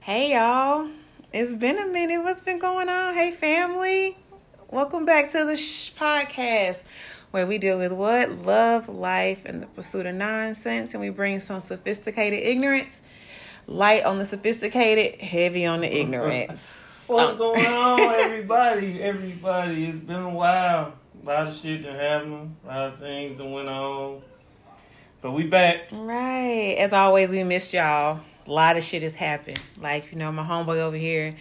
Hey y'all, it's been a minute. What's been going on? Hey family, welcome back to the Shh podcast where we deal with what love, life, and the pursuit of nonsense, and we bring some sophisticated ignorance, light on the sophisticated, heavy on the ignorance. What's going on, everybody? Everybody, it's been a while. A lot of shit that happened. A lot of things that went on. But we back. Right. As always, we missed y'all. A lot of shit has happened. Like, you know, my homeboy over here,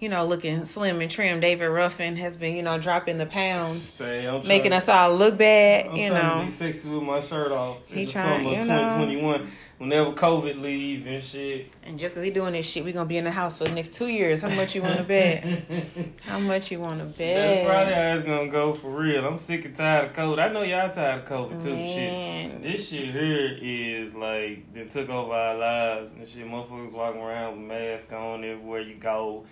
you know, looking slim and trim, David Ruffin, has been, you know, dropping the pounds, Say, making us all look bad, I'm you know. to be sexy with my shirt off. In He the trying, summer of you know. 2021. Whenever COVID leave and shit. And just because he doing this shit, we going to be in the house for the next two years. How much you want to bet? How much you want to bet? That's probably how it's gonna go for real. I'm sick and tired of COVID. I know y'all tired of COVID too. Shit. This shit here is like that took over our lives and shit. Motherfuckers walking around with masks on everywhere you go.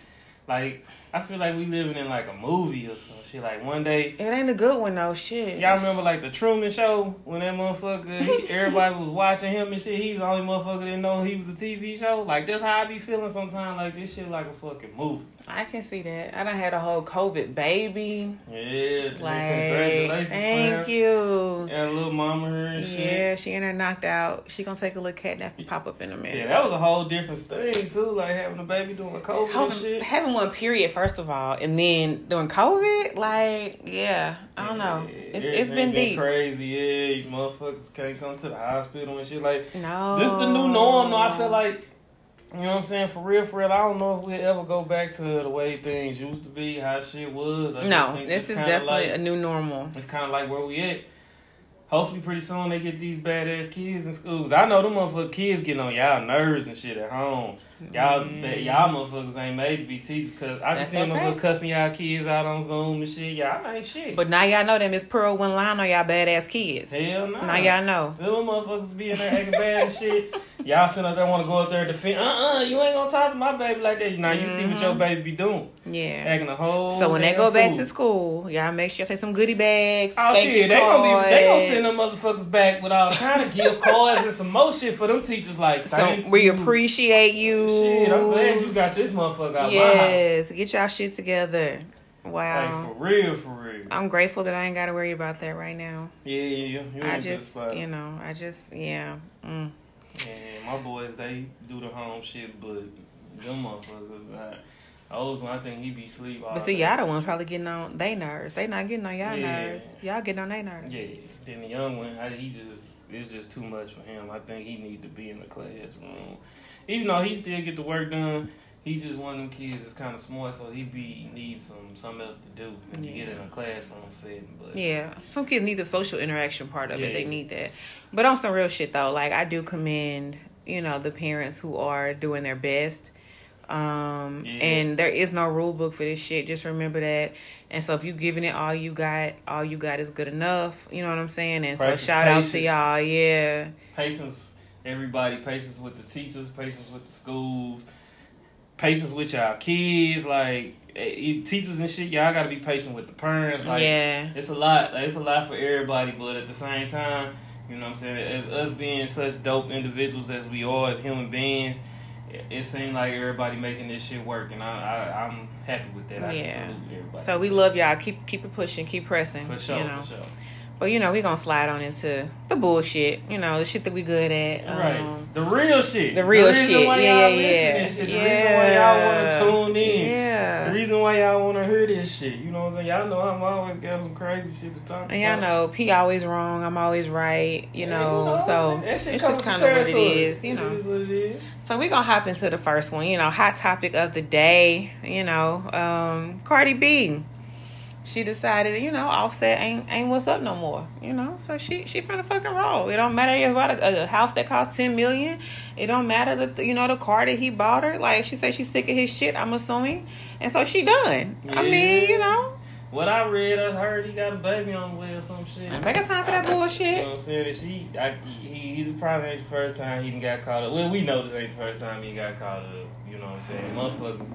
Like I feel like we living in like a movie or some shit. Like one day, It ain't a good one, though. Shit. y'all remember like the Truman Show when that motherfucker, he, everybody was watching him and shit. He was the only motherfucker that didn't know he was a TV show. Like that's how I be feeling sometimes. Like this shit like a fucking movie. I can see that. I done had a whole COVID baby. Yeah, Like, congratulations, thank you. And a little mama her and shit. Yeah, she in there knocked out. She gonna take a little catnap and pop up in a minute. Yeah, that was a whole different thing too. Like having a baby doing COVID and Having, shit. having period first of all, and then doing COVID, like yeah, I don't know. Yeah, It's it's everything been deep. crazy. Yeah, you motherfuckers can't come to the hospital and shit. Like No, this, the new norm. though. I feel like you know what I'm saying. For real, for real. I don't know if we'll ever go back to the way things used to be, how shit was. I no. This is definitely like- a new normal. It's kind of like where we at. Hopefully, pretty soon they get these badass kids in schools. I know them motherfucking kids getting on y'all nerves and shit at home. Y'all, Mm. y'all motherfuckers ain't made to be teachers because I That's just seen okay. motherfuckers cussing y'all kids out on Zoom and shit. Y'all ain't shit. But now y'all know that Miss Pearl wouldn't lie on y'all badass kids. Hell no. Now y'all know. Them motherfuckers be in there acting bad and shit. Y'all sitting up there want to go up there and defend. Uh uh you ain't gonna talk to my baby like that. Now you see what your Mhm. baby be doing. Yeah. Acting a whole. So when they go back to school, y'all make sure you take some goodie bags. Oh shit, they gonna be they gonna send them motherfuckers back with all kind of gift cards and some more shit for them teachers. Like, So we you. appreciate you. Shit, I'm glad you got this motherfucker out Yes, get y'all shit together. Wow. Like for real, for real. I'm grateful that I ain't got to worry about that right now. yeah, yeah, yeah. I just, you know, I just, yeah. Mm. Yeah, my boys they do the home shit, but them motherfuckers. I, Oldest one, I think he be sleep. all But see, day. y'all the ones probably getting on they nerves. They not getting on y'all Yeah. nerves. Y'all getting on their nerves. Yeah, then the young one, I, he just it's just too much for him. I think he need to be in the classroom, even though he still get the work done. He's just one of them kids that's kind of smart, so he be need some something else to do than to get Yeah. in a classroom setting. But Yeah, some kids need the social interaction part of it. They need that. But on some real shit though, like I do commend, you know, the parents who are doing their best. Um Yeah. and there is no rule book for this shit. Just remember that. And so if you giving it all you got, all you got is good enough. You know what I'm saying? And Practice so shout out to y'all. Yeah. patience, everybody, patience with the teachers, patience with the schools, patience with y'all kids. Like eh, teachers and shit, y'all got to be patient with the parents. Like, yeah. it's a lot. Like, it's a lot for everybody, but at the same time, you know what I'm saying? As us being such dope individuals as we are as human beings, it, it seems like everybody making this shit work, and I, I I'm happy with that. I Yeah. can salute everybody. So we love y'all. Keep keep it pushing, keep pressing. for sure, you know. for sure. But you know, we gonna slide on into the bullshit. You know, the shit that we good at. Right, Um, the real shit. the real reason shit. Why Yeah, y'all yeah, yeah. shit. The Yeah. reason why y'all want to tune in. Yeah. The reason why y'all want to hear this shit. You know what I'm saying? Y'all know I'm always got some crazy shit to talk And y'all know P always wrong, I'm always right, you Yeah, know, so it's just kind of what it is, you know. is what it is. So we gonna hop into the first one, you know, hot topic of the day, you know, um, Cardi B. She decided, you know, Offset ain't ain't what's up no more, you know. So she she finna fucking roll. It don't matter if about a, a house that costs ten million. It don't matter that you know the car that he bought her. Like she said, she's sick of his shit. I'm assuming, and so she done. I mean, you know, What I read, I heard he got a baby on the way or some shit. ain't making time for that bullshit. You know what I'm saying? That she, I, he, he's probably ain't the first time he got caught up. Well, we know this ain't the first time he got caught up. You know what I'm saying? Motherfuckers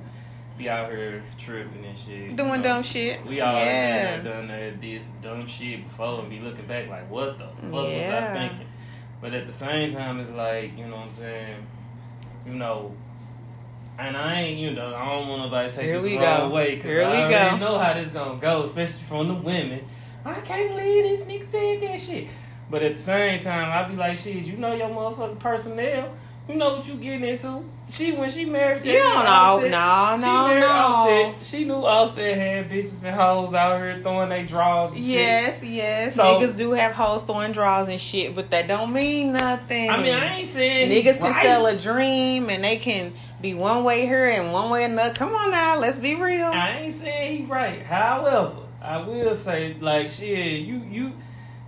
be out here tripping and shit. Doing you know? dumb shit. We all yeah. done that, did some dumb shit before and be looking back like, what the fuck Yeah. was I thinking? But at the same time, it's like, you know what I'm saying? You know, and I ain't, you know, I don't want nobody to take Here this we wrong go. way because I we already go. know how this gonna go, especially from the women. I can't believe this nigga said that shit. But at the same time, I be like, shit, you know your motherfucking personnel. You know what you getting into. She when she married that You don't know. Offset, No, she no, married no. Offset. She knew Offset had bitches and hoes out here throwing their draws. And Yes, yes. So- Niggas do have hoes throwing draws and shit, but that don't mean nothing. I mean, I ain't saying Niggas he's can right. sell a dream and they can be one way here and one way another. Come on now, let's be real. I ain't saying he right. However, I will say like shit, you you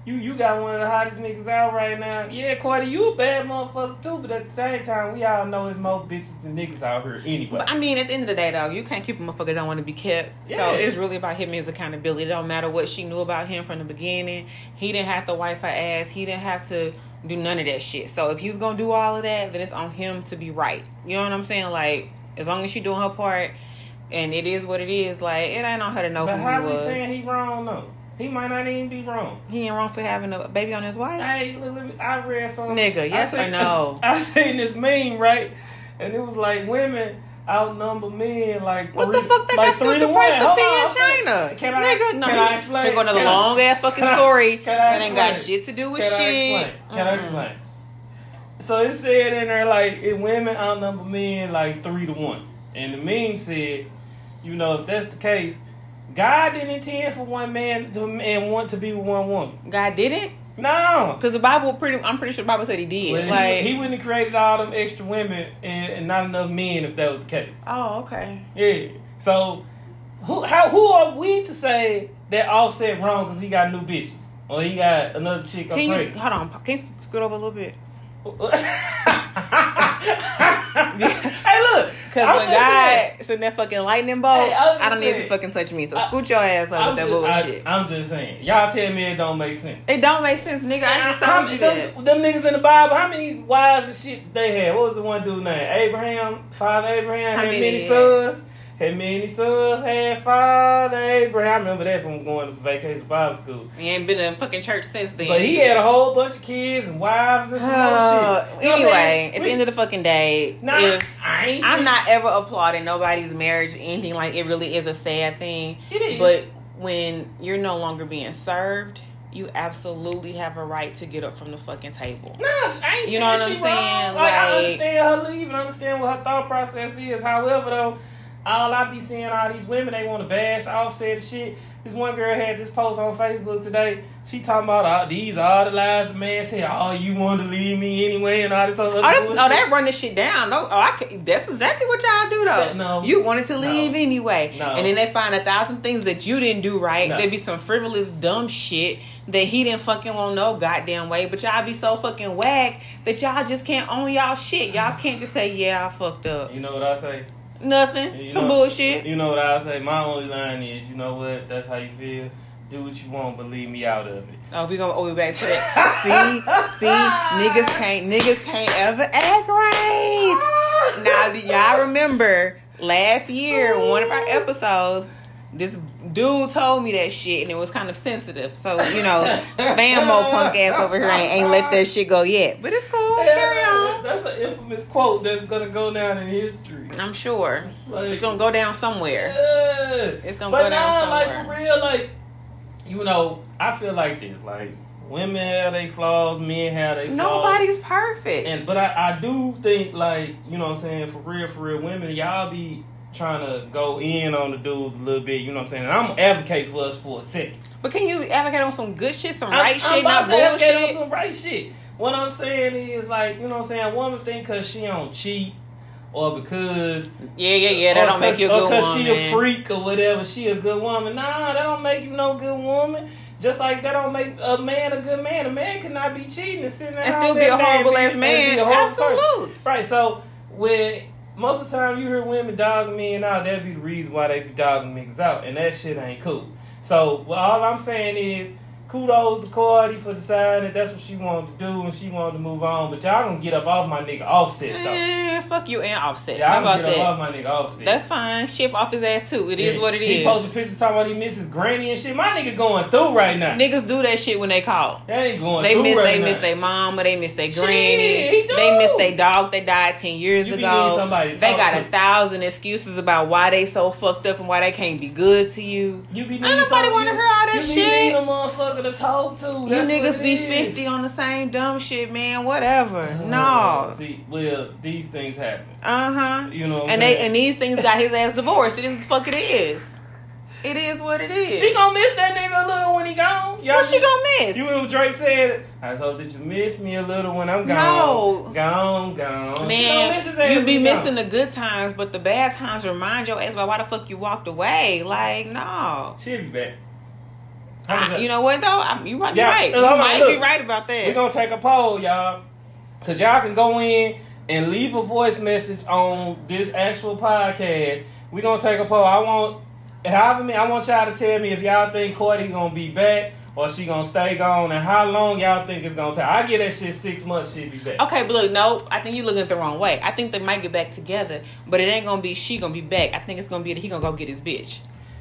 you you got one of the hottest niggas out right now. Yeah, Cardi, you a bad motherfucker too, but at the same time, we all know it's more bitches than niggas out here anyway. But I mean, at the end of the day, though, you can't keep a motherfucker that don't want to be kept. Yeah. So it's really about him and his accountability. It don't matter what she knew about him from the beginning. He didn't have to wipe her ass. He didn't have to do none of that shit. So if he's gonna do all of that, then it's on him to be right. You know what I'm saying? Like as long as she doing her part, and it is what it is. Like it ain't on her to know but who how he we was. saying he wrong though? He might not even be wrong. he ain't wrong for having a baby on his wife. Hey, look, let me, I read something. Nigga, yes I or no? I seen this meme right, and it was like women outnumber men like What three, the fuck that like got to do with the price of tea in. China? Can I? Nigga, no, can I explain? They go to the I- long ass fucking can story can I that ain't got shit to do with Can I shit. explain? Can I Mm. explain? So it said in there like if women outnumber men like three to one, and the meme said, you know, if that's the case, God didn't intend for one man to and want to be with one woman. God didn't, No, because the Bible pretty. I'm pretty sure the Bible said he did. Well, like, he, wouldn't have created all them extra women and, and not enough men if that was the case. oh, okay. Yeah. So who how who are we to say that Offset wrong because he got new bitches or he got another chick? Can you hold on? Can you scoot over a little bit? hey, look. Because I'm when just God saying. that fucking lightning bolt, Hey, I I don't just need to fucking touch me. So I- scoot your ass up I'm with that bullshit. I, am just saying. Y'all tell me it don't make sense. it don't make sense, nigga. I just told you them, that. Them niggas in the Bible, how many wives and shit they had? What was the one dude named? Abraham, Father Abraham, How had many many sons? Had many sons? Had Father Abraham. I remember that from going to vacation Bible school. He ain't been in fucking church since then. But he had a whole bunch of kids and wives and some Uh, shit. You know what I'm anyway, at the end of the fucking day, Nah, if I I'm not ever applauding nobody's marriage or anything like it really is a sad thing. It is. But when you're no longer being served, you absolutely have a right to get up from the fucking table. Nah, I ain't You know what I'm saying? Like, I understand her leaving, I understand what her thought process is. However, though, all I be seeing all these women, they want to bash Offset shit. This one girl had this post on Facebook today. She talking about all, these are all the lies the man tell. Oh, you wanted to leave me anyway, and all this other. Oh, bullshit. oh, that run this shit down. No, oh, I can, that's exactly what y'all do though. No. you wanted to No. leave anyway, No. and then they find a thousand things that you didn't do right. No. There be some frivolous, dumb shit that he didn't fucking want no goddamn way. But y'all be so fucking whack that y'all just can't own y'all shit. Y'all can't just say, "Yeah, I fucked up." You know what I say? Nothing. Some know- bullshit. You know what I say? My only line is, you know what? That's how you feel. Do what you want, but leave me out of it. Oh, we gonna oh, we back to that. see, see, niggas can't niggas can't ever act right. Now, do y'all remember last year one of our episodes? This dude told me that shit, and it was kind of sensitive. So you know, Famo punk ass over here ain't, ain't let that shit go yet. But it's cool. Carry on. That's an infamous quote that's gonna go down in history. I'm sure Like, it's gonna go down somewhere. Yeah. It's gonna but go down nah, like somewhere. for real, like you know, I feel like this. Like women have their flaws, men have their flaws. Nobody's perfect. And but I, I do think like you know what I'm saying for real, for real, women y'all be trying to go in on the dudes a little bit. You know what I'm saying? And I'm gonna advocate for us for a second. but can you advocate on some good shit, some I'm- right I'm shit, about not to advocate on bullshit? some right shit. What I'm saying is like you know what I'm saying. A woman think because she don't cheat. Or because Yeah, yeah, yeah. That don't make you a or good woman. she a freak or whatever, she a good woman. Nah, that don't make you no good woman. Just like that don't make a man a good man. A man cannot be cheating and sitting there and still be a horrible ass man. Absolutely. Absolutely. Right. So when most of the time you hear women dogging men out, that'd be the reason why they be dogging niggas out, and that shit ain't cool. So well, all I'm saying is, kudos to Cardi for deciding that that's what she wanted to do and she wanted to move on. But y'all gonna get up off my nigga Offset though. Eh, fuck you and Offset. Y'all gonna about get up off my nigga Offset. That's fine. Ship off his ass too. It is Yeah. what it He is. posted pictures talking about he misses Granny and shit. My nigga going through right now. Niggas do that shit when they call. They ain't going They through miss right they now. miss their mama, they miss their granny, he they miss their dog that died ten years You ago. to they got to. a thousand excuses about why they so fucked up and why they can't be good to you. You be Ain't nobody some- wanna hear all that you shit. be needing a motherfucker to talk to. You That's niggas be it is. fifty on the same dumb shit, man. Whatever. Uh, no. See, well, these things happen. Uh huh. You know what I'm And they saying? and these things got his ass divorced. It is the fuck it is. It is what it is. She gonna miss that nigga a little when he gone. Y'all what she gonna miss? You remember Drake said, I hope that you miss me a little when I'm gone. No. Gone, gone. She gonna Man, miss his ass you be missing gone. the good times, but the bad times remind your ass about why the fuck you walked away. Like, no. She'll be back. I, you know what though? I, you might be right. You might look. be right about that. We're gonna take a poll, y'all. Cause y'all can go in and leave a voice message on this actual podcast. We're gonna take a poll. I want however many I want y'all to tell me if y'all think Cardi gonna be back or she gonna stay gone and how long y'all think it's gonna take. I get that shit six months, she'll be back. Okay, but look, no, I think you're looking at the wrong way. I think they might get back together, but it ain't gonna be she gonna be back. I think it's gonna be that he gonna go get his bitch.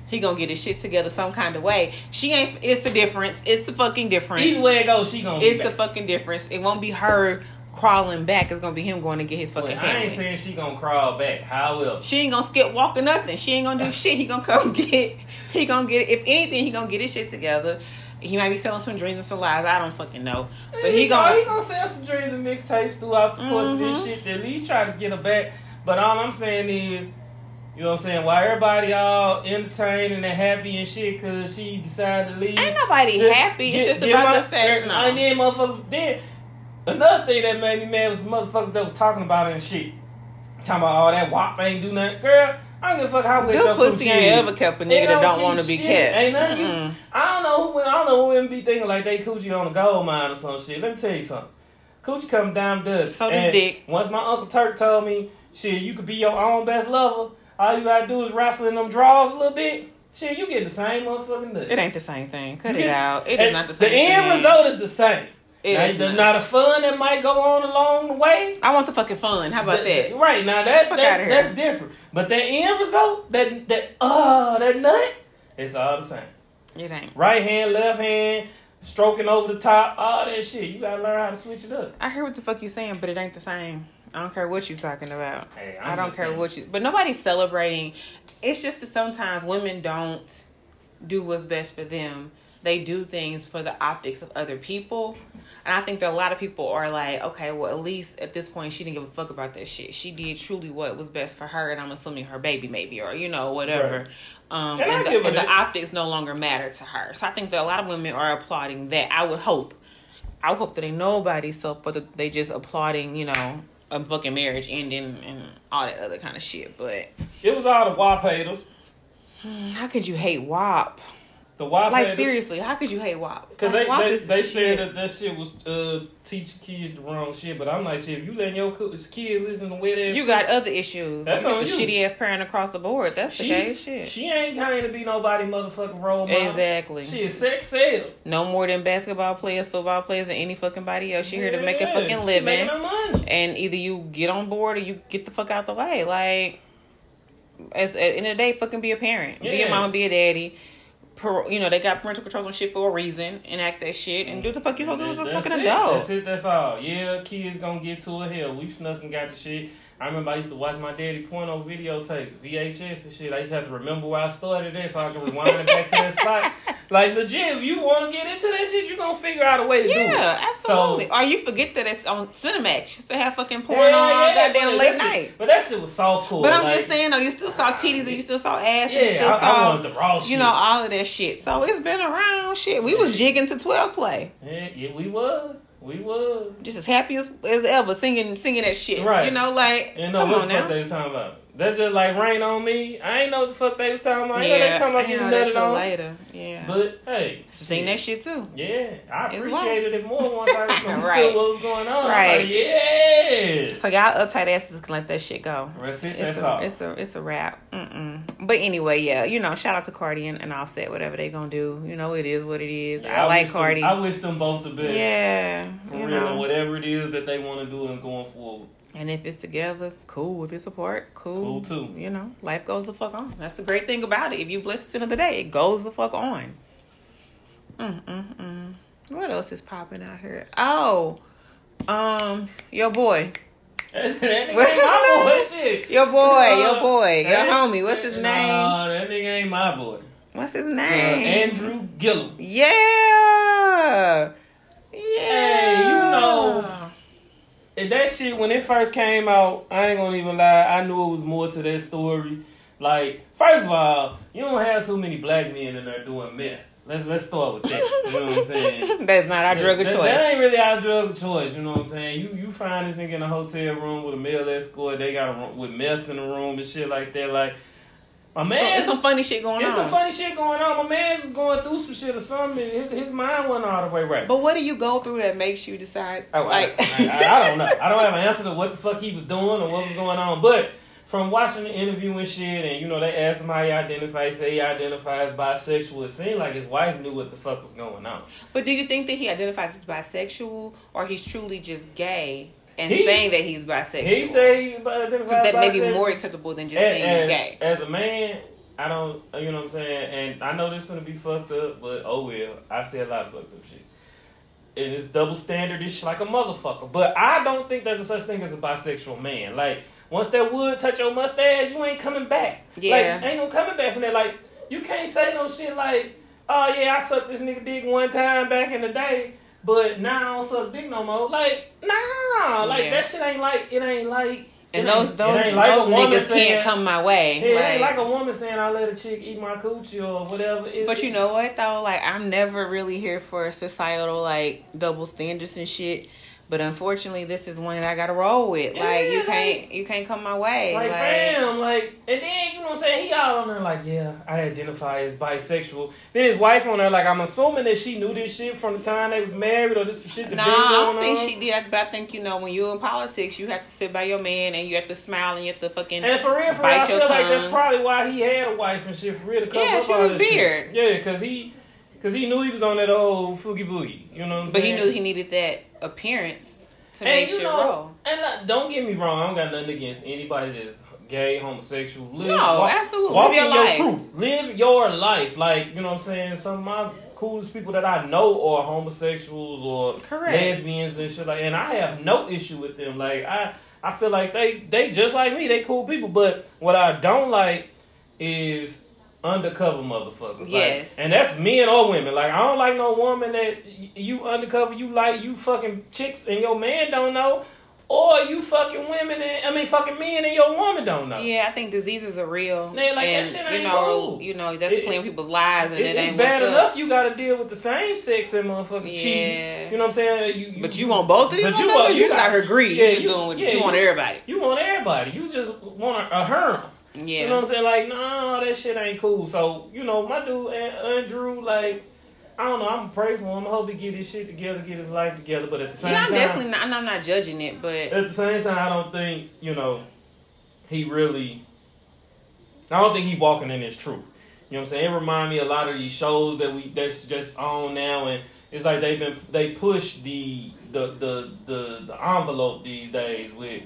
He gonna get his shit together some kind of way. She ain't. It's a difference. It's a fucking difference. Either way it goes, she gonna It's a fucking difference. It won't be her crawling back. It's gonna be him going to get his Well, fucking I family. ain't saying she gonna crawl back. However, She ain't gonna skip walk or nothing. She ain't gonna do shit. He gonna come get. He gonna get. If anything, he gonna get his shit together. He might be selling some dreams and some lies. I don't fucking know. But he, gonna gonna. he gonna sell some dreams and mixtapes throughout the course of this Mhm. shit. At least try to get her back. But all I'm saying is, you know what I'm saying? Why everybody all entertained and happy and shit, cause she decided to leave. Ain't nobody Just happy. It's just about my- the fact. Er, no. And then motherfuckers then another thing that made me mad was the motherfuckers that was talking about it and shit. Talking about all that WAP ain't do nothing. Girl, I don't give a fuck how wet your pussy ain't ever kept a nigga that don't want to be kept. Ain't nothing. Mm-mm. I don't know who I don't know who women be thinking like they coochie on a gold mine or some shit. Let me tell you something. Coochie come down dust. So does dick. Once my Uncle Turk told me, shit, you could be your own best lover. All you gotta do is wrestle in them draws a little bit. Shit, you get the same motherfucking nut. It ain't the same thing. Cut You it get- out. It is not the same. The end thing. result is the same. It now, is there's not. a fun that might go on along the way. I want the fucking fun. How about Th- that? Right now, that that's, that's different. But the end result, that that uh that nut, it's all the same. It ain't. Right hand, left hand, stroking over the top, all that shit. You gotta learn how to switch it up. I hear what the fuck you saying, but it ain't the same. I don't care what you're talking about. Hey, I don't care saying. what you. But nobody's celebrating. It's just that sometimes women don't do what's best for them. They do things for the optics of other people, and I think that a lot of people are like, okay, well, at least at this point, she didn't give a fuck about that shit. She did truly what was best for her, and I'm assuming her baby, maybe, or you know, whatever. Right. Um, And and the, and the optics no longer matter to her. So I think that a lot of women are applauding that. I would hope. I would hope that ain't nobody so for the, they just applauding, you know, a fucking marriage ending and all that other kind of shit. But It was all the WAP haters. how could you hate WAP? The WAP Like seriously, how could you hate WAP? Because Like, they, WAP they, they said that that shit was uh, teaching kids the wrong shit. But I'm like, shit, if you letting your kids listen to wet ass you got other issues. That's just a you. shitty ass parent across the board. That's the case. Shit. she ain't trying to be nobody motherfucking role model. Exactly. She is sex sales. no more than basketball players, football players, and any fucking body else. She here to make a fucking she living. making her money. and either you get on board or you get the fuck out the way. Like, as at the end of the day, fucking be a parent, be a mom, be a daddy. You know they got parental controls on shit for a reason. Enact that shit and do the fuck you supposed to do as a fucking it. adult. That's it. That's all. Yeah, kids gonna get to it. Hell, we snuck and got the shit. I remember I used to watch my daddy porno videotape, VHS and shit. I used to have to remember where I started at so I can rewind it back to that spot. Like legit, if you want to get into that shit, you're gonna figure out a way to do it. Yeah, absolutely. So- or you forget that it's on Cinemax. You still have fucking Yeah, porn on all yeah, goddamn late that shit- night. But that shit was so cool. But I'm like, just saying though, you still saw titties and you still saw ass and you still I, I saw wanted the raw you know all of that shit. So it's been around. Shit, we was jigging to twelve play. Yeah, yeah, we was, we was. just as happy as, as ever singing singing that shit. Right. You know, like You know come what on the fuck now. they was talking about? That's just like rain on me. I ain't know what the fuck they was talking about. I ain't know they was yeah, talking about getting nutted on. later. Yeah, But hey, sing shit. that shit too. Yeah, I It's appreciated it more once I Right. what was going on. Right. Like, yes. So y'all uptight asses can let that shit go. That's it. It's That's a, all. it's a it's a wrap. Mm-mm. But anyway, yeah, you know, shout out to Cardi and, and Offset, whatever they gonna do. You know, it is what it is. Yeah, I, like wish them- Cardi. I wish them both the best. yeah, For you real, know. whatever it is that they want to do and going forward. And if it's together, cool. If it's apart, cool. Cool, too. You know, life goes the fuck on. That's the great thing about it. If you bless of the day, it goes the fuck on. Mm mm mm. What else is popping out here? Oh, um, your boy, that nigga What's ain't my boy. Shit. your boy, your Uh, boy, your that- homie. What's his name? Nah, that nigga ain't my boy. What's his Uh, name? Andrew Gillum. Yeah. Yeah. Hey, you know- And that shit, when it first came out, I ain't gonna even lie, I knew it was more to that story. Like, first of all, you don't have too many black men in there doing meth. Let's let's start with that. You know what I'm saying? That's not our drug of that, choice. That ain't really our drug of choice. You know what I'm saying? You you find this nigga in a hotel room with a male escort. They got a, with meth in the room and shit like that. Like my man, There's some funny shit going it's on. some funny shit going on. My man's was going through some shit or something. and His, his mind wasn't all the way right. But what do you go through that makes you decide? Oh, like, I, I, I don't know. I don't have an answer to what the fuck he was doing or what was going on. But from watching the interview and shit, and you know, they asked him how he identifies. Say he identifies bisexual. It seemed like his wife knew what the fuck was going on. but do you think that he identifies as bisexual or he's truly just gay and He- saying that he's bisexual? He say he identifies that may be more acceptable than just as, saying as, gay. as a man, I don't, you know what I'm saying? And I know this is gonna be fucked up, but oh well. I say a lot of fucked up shit. And it's double standard ish like a motherfucker. But I don't think there's a such thing as a bisexual man. Like, once that wood touch your mustache, you ain't coming back. Yeah. Like, ain't no coming back from that. Like, you can't say no shit like, oh yeah, I sucked this nigga dick one time back in the day. But now I don't suck dick no more. Like, nah, like Yeah. that shit ain't like it ain't like. And those those, like those niggas saying- can't come my way. it ain't like- like a woman saying I let a chick eat my coochie or whatever. It, But you know what though? Like I'm never really here for societal like double standards and shit. But unfortunately, this is one that I gotta roll with. Like you can't you can't come my way. like, Like, fam, like, and then you know what I'm saying? He all on there like, yeah, I identify as bisexual. Then his wife on there like, I'm assuming that she knew this shit from the time they was married or this shit that Nah, I don't think on. she did. But I think you know when you're in politics, you have to sit by your man and you have to smile and you have to fucking. And for real, for real, I feel your like that's probably why he had a wife and shit for real to cover Yeah, up all his this shit. Yeah, because he, cause he knew he was on that old foogie boogie. You know what I'm saying? but he knew he needed that appearance to And make shit know, roll. and uh, don't get me wrong, I don't got nothing against anybody that's gay, homosexual. Live, No, walk, absolutely. Walk Live your your life. truth. Live your life. Like, you know what I'm saying? Some of my coolest people that I know are homosexuals or Correct. lesbians and shit like and I have no issue with them. Like I I feel like they they just like me, they cool people. But what I don't like is undercover motherfuckers. Like, Yes. and that's men or women. Like I don't like no woman that y- you undercover, you like you fucking chicks and your man don't know. Or you fucking women and I mean fucking men and your woman don't know. Yeah, I think diseases are real. Yeah, like, that and shit you ain't know, cool. you know, that's It- playing people's lives, and It- it, it's ain't bad enough up. you got to deal with the same sex and motherfuckers Yeah. cheating. You know what I'm saying? You, you, But you want both of these? But you want- you, you got- her greedy. yeah, you you- doing yeah, you, want everybody. You want everybody. You just want a, a harem. Yeah. You know what I'm saying? Like, no, that shit ain't cool. So, you know, my dude An- Andrew, like, I don't know. I'm gonna pray for him. I hope he get his shit together, get his life together. But at the same time. yeah, I'm time, definitely not. and I'm not judging it, but at the same time, I don't think you know he really. I don't think he walking in his truth. You know what I'm saying? It remind me a lot of these shows that we that's just on now, and it's like they've been they push the the the the, the envelope these days with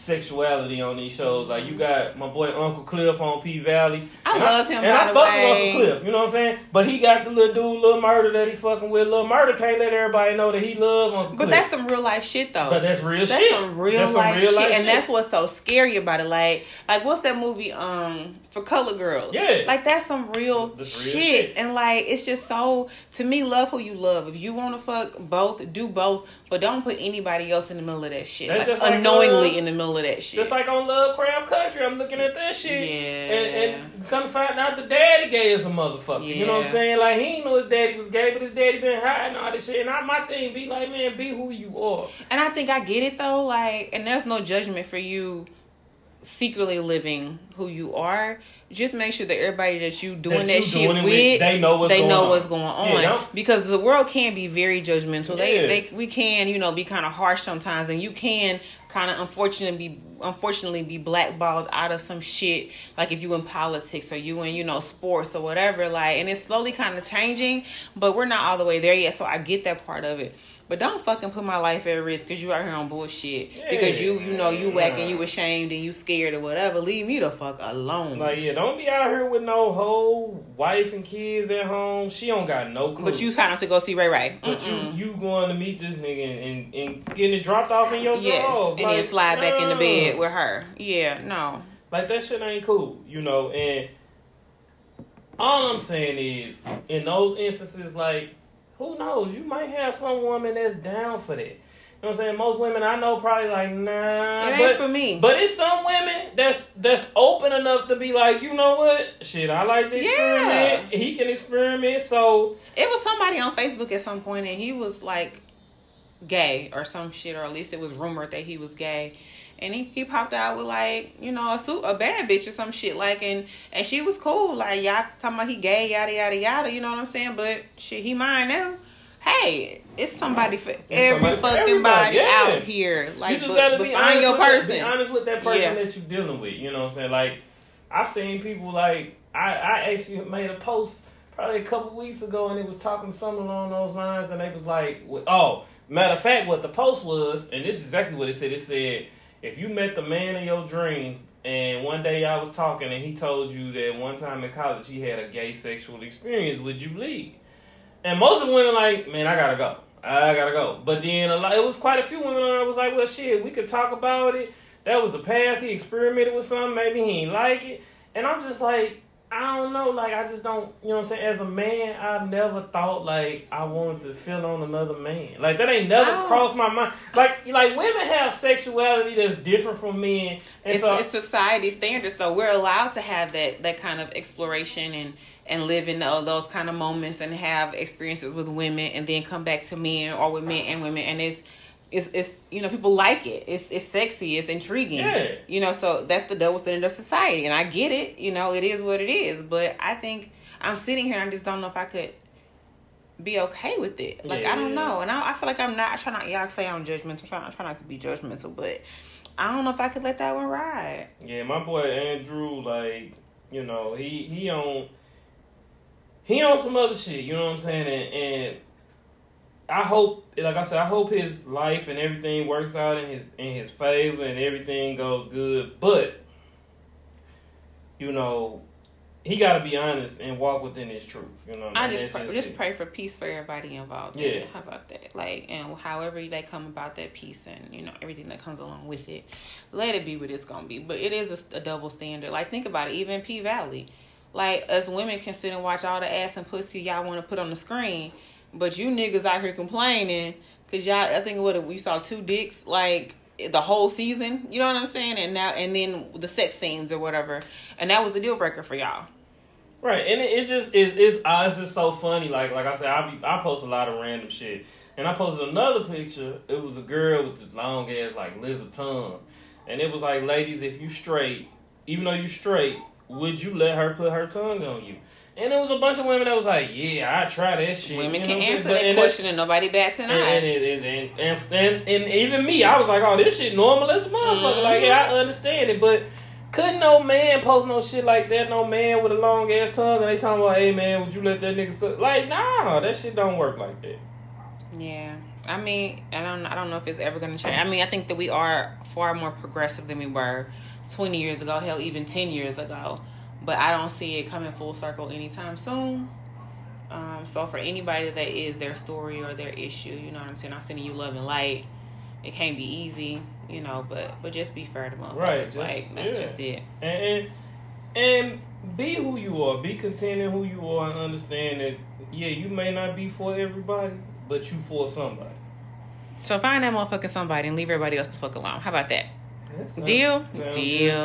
sexuality on these shows. Like you got my boy Uncle Cliff on P Valley. I And love him, And by I the fuck with. Uncle Cliff. You know what I'm saying? But he got the little dude, little murder that he fucking with. Little murder can't let everybody know that he love Uncle but Cliff. that's some real life shit though. But that's real That's shit. some real That's some real shit, life shit. and that's what's so scary about it. Like, like what's that movie? Um, for color girls. Yeah. like that's some real, That's shit. real shit. and like it's just so to me. Love who you love. If you want to fuck both, do both, but don't put anybody else in the middle of that shit. That's Like, just like, unknowingly uh, in the middle of that shit. Just like on Lovecraft Country, I'm looking at that shit. Yeah. And, and come find out the daddy gay is a motherfucker. You know what I'm saying? Like he ain't know his daddy was gay, but his daddy been hiding all this shit. And I, my thing be like, man, be who you are. And I think I get it though, like, and there's no judgment for you secretly living who you are. Just make sure that everybody that you doing That that, you shit doing with, they know what's they going know on. what's going on. Yeah, because the world can be very judgmental. Yeah. They, they, we can, you know, be kind of harsh sometimes, and you can kind of unfortunately be unfortunately be blackballed out of some shit like if you in politics or you in you know sports or whatever like and it's slowly kind of changing but we're not all the way there yet so i get that part of it but don't fucking put my life at risk because you out here on bullshit. Yeah, because you, you know, you whack and you ashamed and you scared or whatever. Leave me the fuck alone. Like, yeah, don't be out here with no whole wife and kids at home. She don't got no clue. But you kind of to go see Ray Ray. But Mm-mm. you, you going to meet this nigga and, and, and getting it dropped off in your yes, and like, then slide no. back in the bed with her. Yeah, no. Like that shit ain't cool, you know. And all I'm saying is, in those instances, like who knows? You might have some woman that's down for that. You know what I'm saying? Most women I know probably like, nah. It ain't but, for me. But it's some women that's that's open enough to be like, you know what? Shit, I like to experiment. Yeah. He can experiment. So it was somebody on Facebook at some point, and he was like gay or some shit, or at least it was rumored that he was gay and he, he popped out with like you know a suit a bad bitch or some shit like and and she was cool like y'all talking about he gay yada yada yada you know what I'm saying? But shit he mine now. Hey it's somebody for it's every somebody fucking body yeah. out here like you just but, gotta but be find your person that, be honest with that person yeah. that you're dealing with you know what I'm saying? Like I've seen people like I I actually made a post probably a couple weeks ago and it was talking something along those lines and they was like oh matter of fact what the post was and this is exactly what it said it said if you met the man of your dreams and one day I was talking and he told you that one time in college he had a gay sexual experience, would you leave? And most of the women like, man, I gotta go. I gotta go. But then a lot, it was quite a few women there was like, well, shit, we could talk about it. That was the past. He experimented with something. Maybe he ain't like it. And I'm just like, I don't know, like I just don't, you know what I'm saying? As a man, I've never thought like I wanted to feel on another man. Like that ain't never oh. crossed my mind. Like like women have sexuality that's different from men. And it's, so, it's society standards though. We're allowed to have that that kind of exploration and and live in uh, those kind of moments and have experiences with women and then come back to men or with men and women and it's it's it's you know people like it. It's it's sexy. It's intriguing. Yeah. You know, so that's the double standard of society, and I get it. You know, it is what it is. But I think I'm sitting here, and I just don't know if I could be okay with it. Like yeah. I don't know, and I, I, feel like I'm not. I try not. Y'all say I'm judgmental. I try, I try not to be judgmental, but I don't know if I could let that one ride. Yeah, my boy Andrew, like you know, he he on he on some other shit. You know what I'm saying? And, and I hope, like I said, I hope his life and everything works out in his in his favor and everything goes good. But you know, he got to be honest and walk within his truth. You know, I, just pray, just, pray for peace for everybody involved. Yeah, how about that? Like, and however they come about that peace and you know everything that comes along with it, let it be what it's gonna be. But it is a, a double standard. Like, think about it. Even P Valley, like us women can sit and watch all the ass and pussy y'all want to put on the screen but you niggas out here complaining because y'all, I think what we saw two dicks like the whole season. You know what I'm saying? And now and then the sex scenes or whatever, and that was a deal breaker for y'all. Right, and it, it just is it's, uh, it's just so funny. Like like I said, I be, I post a lot of random shit, and I posted another picture. It was a girl with this long ass like lizard tongue, and it was like, ladies, if you straight, even though you straight, would you let her put her tongue on you? And there was a bunch of women that was like, "Yeah, I try that shit." Women you know can answer that and question, and nobody bats an eye. And it is, and, and and, and even me, I was like, "Oh, this shit normal as motherfucker." Mm-hmm. Like, yeah, I understand it, but couldn't no man post no shit like that? No man with a long ass tongue, and they talking about, "Hey, man, would you let that nigga?" Suck? Like, nah, that shit don't work like that. Yeah, I mean, I don't, I don't know if it's ever gonna change. I mean, I think that we are far more progressive than we were twenty years ago. Hell, even ten years ago but I don't see it coming full circle anytime soon. Um, so for anybody that is their story or their issue, you know what I'm saying. I'm sending you love and light. It can't be easy, you know, but but just be fair to motherfuckers. Right, just, like that's yeah. just it. And, and and be who you are. Be content in who you are, and understand that yeah, you may not be for everybody, but you for somebody. So find that motherfucking somebody and leave everybody else the fuck alone. How about that? Deal. Deal.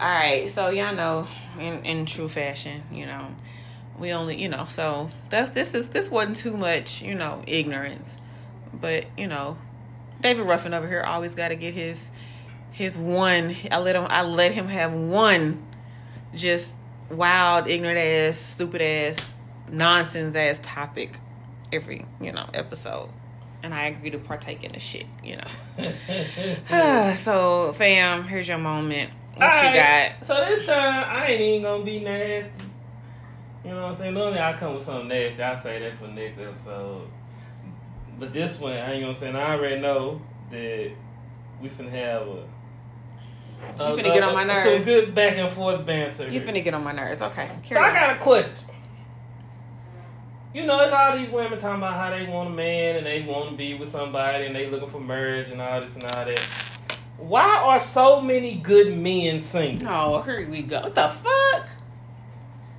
All right, so y'all know, in in true fashion, you know, we only, you know, so that's this is this wasn't too much, you know, ignorance, but you know, David Ruffin over here always got to get his his one. I let him I let him have one, just wild, ignorant ass, stupid ass, nonsense ass topic every you know episode. and I agree to partake in the shit. You know. so, fam, here's your moment. What you Alright, got? So this time I ain't even gonna be nasty. You know what I'm saying? Normally I come with something nasty. I say that for next episode. But this one, I ain't gonna say. I already know that we finna have a. You finna get on my nerves. Some good back and forth banter. You finna get on my nerves. Okay. So I got a question. You know, it's all these women talking about how they want a man and they want to be with somebody and they looking for marriage and all this and all that. Why are so many good men single? Oh, here we go. What the fuck?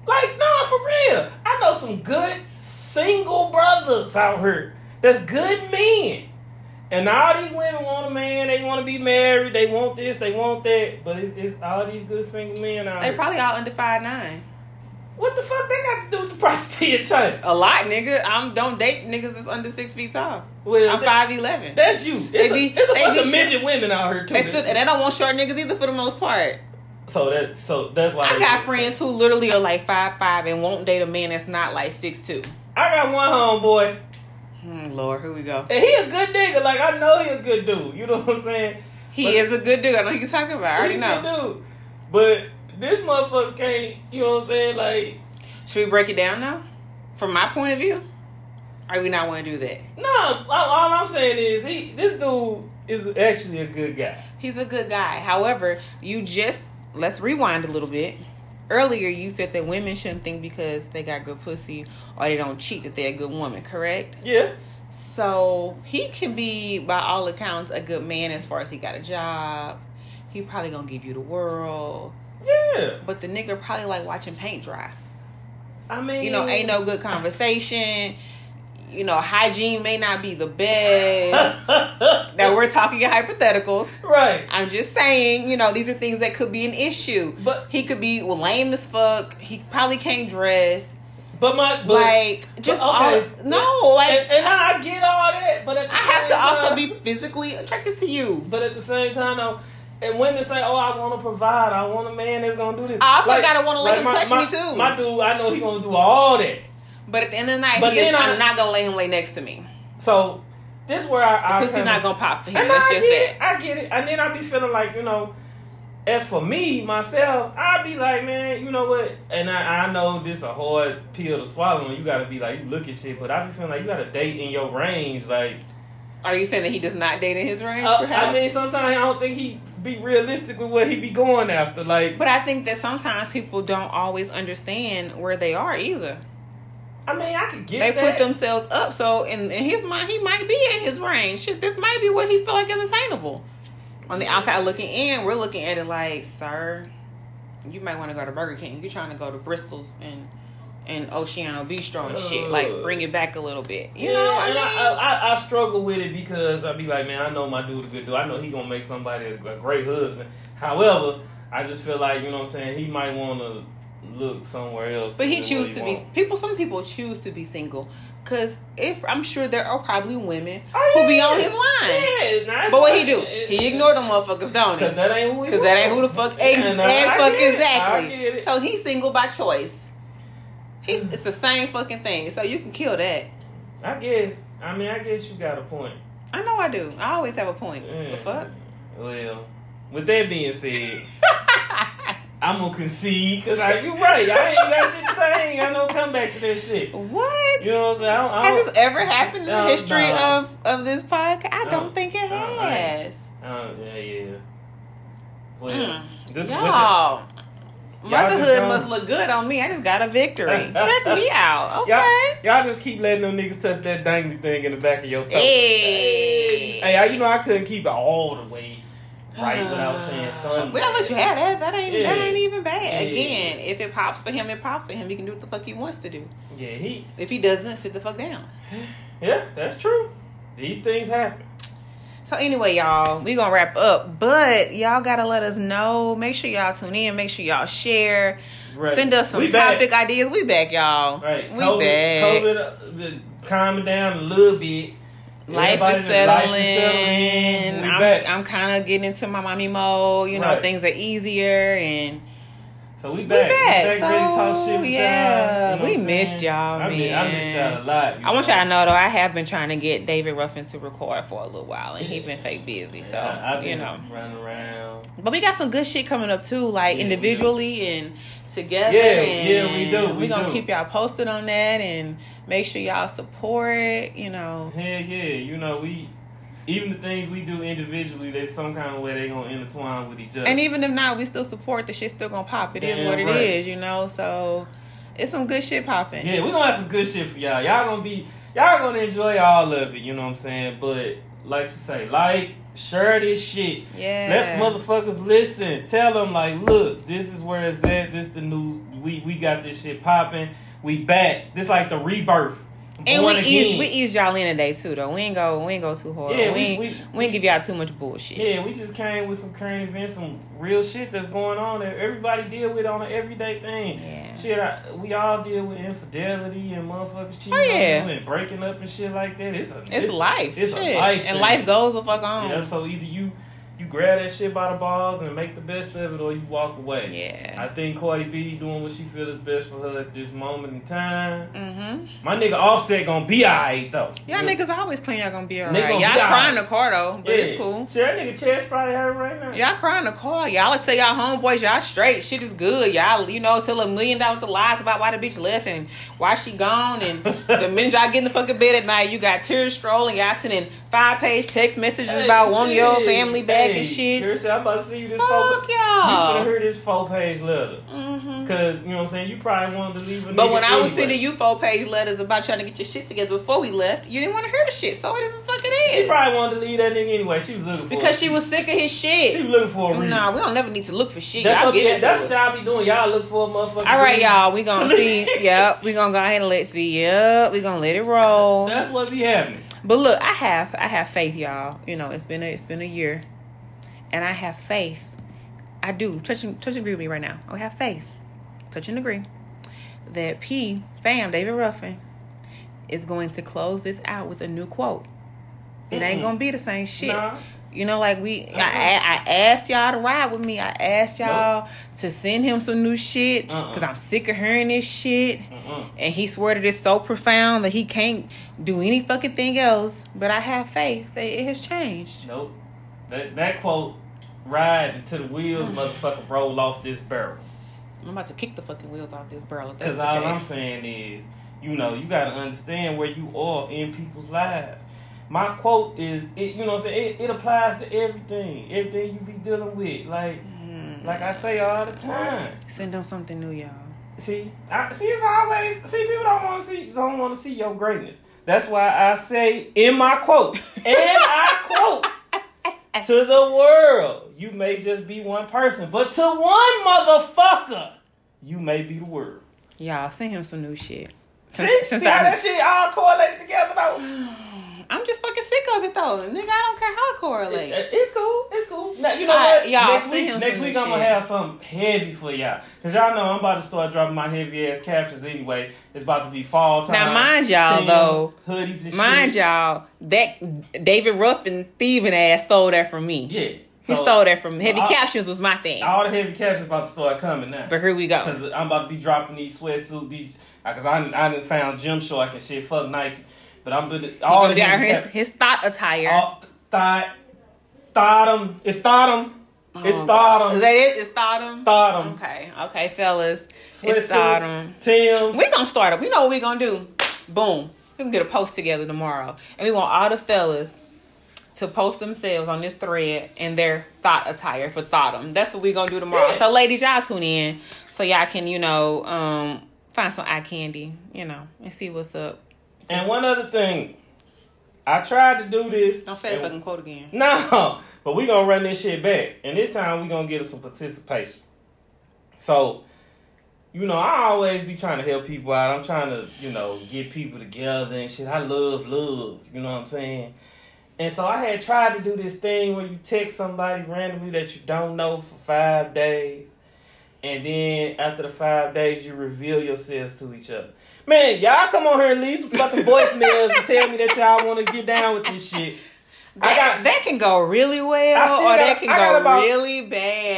Like, no, for real. I know some good single brothers out here. That's good men. And all these women want a man. They want to be married. They want this. They want that. But it's, it's all these good single men out They here. probably all under five nine. What the fuck they got to do with the prostitute chain? A lot, nigga. I'm don't date niggas that's under six feet tall. Well, I'm five eleven. That's you. It's, They a, be- it's a they bunch be of midget women out here too. They still, and they don't want short niggas either for the most part. so that so that's why I got friends who literally are like five five and won't date a man that's not like six two. I got one homeboy, Hmm, Lord, here we go. and he a good nigga. Like I know he a good dude. You know what I'm saying? He But- is a good dude. I know who you're talking about. I already know. good dude. But this motherfucker can't. You know what I'm saying? Like Should we break it down now? From my point of view, or we not want to do that? no. All, all I'm saying is he. This dude is actually a good guy. He's a good guy. However, you just let's rewind a little bit. Earlier, you said that women shouldn't think because they got good pussy or they don't cheat that they're a good woman. Correct? Yeah. So he can be, by all accounts, a good man as far as he got a job. He probably gonna give you the world, Yeah. but the nigga probably like watching paint dry. I mean, You know, ain't no good conversation. You know, hygiene may not be the best. now we're talking hypotheticals. right. I'm just saying, you know, these are things that could be an issue. But He could be well, lame as fuck. He probably can't dress. but my but, like just but okay. all, no, like and, and I get all that, but at the I have to also be physically attracted to you. But at the same time, though, and women say, "Oh, I want to provide. I want a man that's gonna do this." I also gotta wanna let him my- touch my- me, too. My dude, I know he gonna do all that. But at the end of the night, But he is, then I- I'm not gonna let him lay next to me. So this where I, I Pussy's kinda- not gonna pop for him. That's I just get that. it. I get it. And then I be feeling like you know. As for me, myself, I'd be like, man, you know what? And I, I know this a hard pill to swallow, and you gotta be like, you look at shit, but I be feeling like you gotta date in your range, like Are you saying that he does not date in his range? Uh, perhaps. I mean, sometimes I don't think he be realistic with what he be going after. Like, but I think that sometimes people don't always understand where they are either. I mean, I could get They that. put themselves up, so in, in his mind, he might be in his range. Shit, this might be what he feel like is attainable. On the outside looking in, we're looking at it like, sir, you might want to go to Burger King. You're trying to go to Bristol's and and Oceano Bistro and shit. Like, bring it back a little bit. You yeah, know, I and mean, I, I, I struggle with it because I be like, man, I know my dude a good dude. I know he gonna make somebody a, great husband. However, I just feel like you know what I'm saying. He might want to look somewhere else. But he choose to be people. Some people choose to be single because if I'm sure there are probably women Oh, who be on his line. Yeah, But what he do? He ignored them motherfuckers, don't he? Cause that ain't who he Because that ain't who the fuck Yeah, ex- and I fuck get it. I exactly. So he's single by choice. He's it's the same fucking thing. So you can kill that. I guess. I mean, I guess you got a point. I know I do. I always have a point. Yeah. The fuck? Well, with that being said, I'm gonna concede because you're right. I ain't got shit to say. I ain't got no comeback to that shit. what? You know what I'm saying? I don't, I has don't, this ever happened in the history of of this podcast? I No. don't think it I- has. Uh, yeah, yeah. Well, Mm. this Y'all motherhood must look good on me. I just got a victory. Check me out. Y'all, Okay. y'all just keep letting them niggas touch that dangly thing in the back of your throat. Hey. Hey, I, you know I couldn't keep it all the way right without saying something. Well, let you have that. That ain't that ain't even bad. Yeah. Again, if it pops for him, it pops for him. He can do what the fuck he wants to do. Yeah, he. If he doesn't, sit the fuck down. Yeah, that's true. These things happen. So anyway, y'all, we gonna wrap up. But y'all gotta let us know. Make sure y'all tune in. Make sure y'all share. Right. Send us some We back. topic ideas. We back, y'all. Right. We COVID, back. COVID, uh, the, calming down a little bit. Life is life settling. is settling. I'm, back. I'm kind of getting into my mommy mode. You know, Right. things are easier and So we We back. back. We back ready to talk So, shit yeah. You know we missed saying? y'all, I miss, I miss man. y'all a lot. I want y'all to know though, I have been trying to get David Ruffin to record for a little while, and Yeah. been fake busy. So Yeah, I've been you know, running around. but we got some good shit coming up too, like Yeah, individually and together. Yeah, and yeah, we do, we We gonna keep y'all posted on that and make sure y'all support. You know, Hell yeah, you know we. Even the things we do individually, there's some kind of way they're gonna intertwine with each other. and even if not, we still support. The shit still gonna pop. It is Damn what it right. is. You know, so it's some good shit popping. Yeah, we gonna have some good shit for y'all. Y'all gonna be y'all gonna enjoy all of it, you know what I'm saying? But like you say, like, share this shit. Yeah. Let motherfuckers listen. Tell them like, look, this is where it's at. This the news. We we got this shit popping. We back. This like the rebirth. And we ease we ease y'all in today too though. We ain't go we ain't go too hard. Yeah, we, we- ain't, we- we, ain't give y'all too much bullshit. Yeah, we just came with some current events, some real shit that's going on that everybody deal with on an everyday thing. Yeah. Shit, I, we all deal with infidelity and motherfuckers cheating Oh, yeah. on you and breaking up and shit like that. It's a It's, life. It's shit. a life, and thing. life goes the fuck on. Yeah, so either you you grab that shit by the balls and make the best of it, or you walk away. Yeah. I think Cardi B doing what she feel is best for her at this moment in time. Mm-hmm. My nigga Offset gonna be alright though. Y'all Yeah. niggas always claim y'all gonna be alright. Y'all be crying alright. the car though, but Yeah. it's cool. Shit, that nigga chest probably hurt right now. Y'all crying the car. Y'all tell y'all homeboys y'all straight. Shit is good. Y'all, you know, tell a million dollars the lies about why the bitch left and why she gone. And the minute y'all get in the fucking bed at night, you got tears strolling. Y'all sending five page text messages Hey, about wanting your family back Hey, and shit. here's- I'm about to see you this Fuck four, You y'all. finna hear this four page letter. hmm Cause you know what I'm saying. You probably wanted to leave a But when I was anyway. sending you four page letters about trying to get your shit together before we left, you didn't want to hear the shit. So it is as fucking she probably wanted to leave that nigga anyway. She was looking for Because she was sick of his shit. she was looking for a reason. Nah, we don't never need to look for shit. That's Y'all what, get yeah, that's what y'all be doing. Y'all look for a motherfucker. All right, y'all. We gonna see. Yep. We gonna go ahead and let see. Yep. We gonna let it roll. That's what be happening. But look, I have I have faith, y'all. You know, it's been a it's been a year, and I have faith. I do touch and touch and agree with me right now. I have faith, touch and agree, that P fam David Ruffin is going to close this out with a new quote. It ain't Mm-mm. gonna be the same shit. Nah. You know, like we, Uh-uh. I, I asked y'all to ride with me. I asked y'all to send him some new shit Uh-uh. because I'm sick of hearing this shit. Mm-mm. And he swore that it's so profound that he can't do any fucking thing else. But I have faith that it has changed. Nope. That that quote, ride until the wheels motherfucker roll off this barrel. I'm about to kick the fucking wheels off this barrel. Because all I'm saying is, you know, you got to understand where you are in people's lives. My quote is, it, you know what I'm saying? It, it applies to everything. Everything you be dealing with. Like, Mm. like I say all the time. Send them something new, y'all. See, I, see, it's always see people don't want to see don't want to see your greatness. That's why I say in my quote, and I quote to the world, you may just be one person, but to one motherfucker, you may be the world. Y'all, send him some new shit. See, Since see how that shit all correlated together though. I'm just fucking sick of it though. Nigga, I don't care how it correlates. It- It's cool. It's cool. Now, you know I- what? y'all, next week, next week I'm gonna have something heavy for y'all. Cause y'all know I'm about to start dropping my heavy ass captions anyway. It's about to be fall time. Now, mind y'all, Tims, though, hoodies and Mind shit. y'all, that David Ruffin thieving ass stole that from me. Yeah. He So, stole that from me. Heavy all- captions was my thing. All the heavy captions about to start coming now. But here we go. Cause I'm about to be dropping these sweatsuits. These, cause I I found gym shorts and shit. Fuck Nike. But I'm doing all the be out heavy here his, his thought attire. all thought thought It's thought It's Oh, thought Is that it? It's Thottum? Thought 'em. Okay, okay, fellas. It's Sweatsuits, Thottum. Tim's. We gonna start up. We know what we're gonna do. Boom. We can get a post together tomorrow. And we want all the fellas to post themselves on this thread in their thought attire for Thottum. That's what we're gonna do tomorrow. Yeah. So ladies, y'all tune in so y'all can, you know, um, find some eye candy, you know, and see what's up. And one other thing, I tried to do this. Don't say the and- fucking quote again. No, but we gonna run this shit back, and this time we gonna get us some participation. So, you know, I always be trying to help people out. I'm trying to, you know, get people together and shit. I love love. You know what I'm saying? And so I had tried to do this thing where you text somebody randomly that you don't know for five days, and then after the five days you reveal yourselves to each other. Man, y'all come on here and leave some fucking voicemails and tell me that y'all want to get down with this shit. I That, got that can go really well, or got- that can I go about- really bad.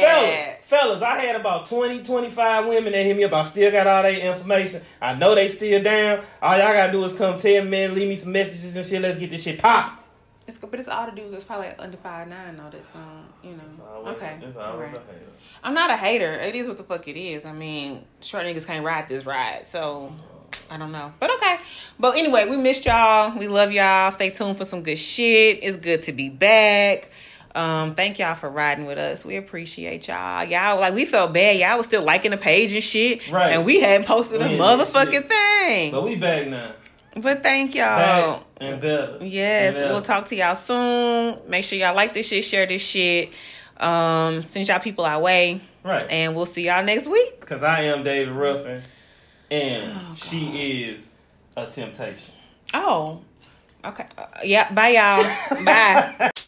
fellas, fellas, I had about 20, 25 women that hit me up. I still got all their information. I know they still down. All y'all gotta do is come tell me, leave me some messages and shit. Let's get this shit pop. It's, but it's all the dudes that's probably under five nine though. That's going, you know. okay. It's always alright. a hater. I'm not a hater. It is what the fuck it is. I mean, short niggas can't ride this ride, so I don't know. But okay. But anyway, we missed y'all. We love y'all. Stay tuned for some good shit. It's good to be back. Um, thank y'all for riding with us. We appreciate y'all. Y'all like we felt bad. Y'all was still liking the page and shit. Right. And we hadn't posted a We did motherfucking thing. But we back now. But thank y'all. Back and better. Yes, And we'll talk to y'all soon. Make sure y'all like this shit, share this shit. Um, send y'all people our way. Right. And we'll see y'all next week. Because I am David Ruffin, and Oh, she is a temptation. Oh. Okay. Uh, yeah, bye y'all. bye.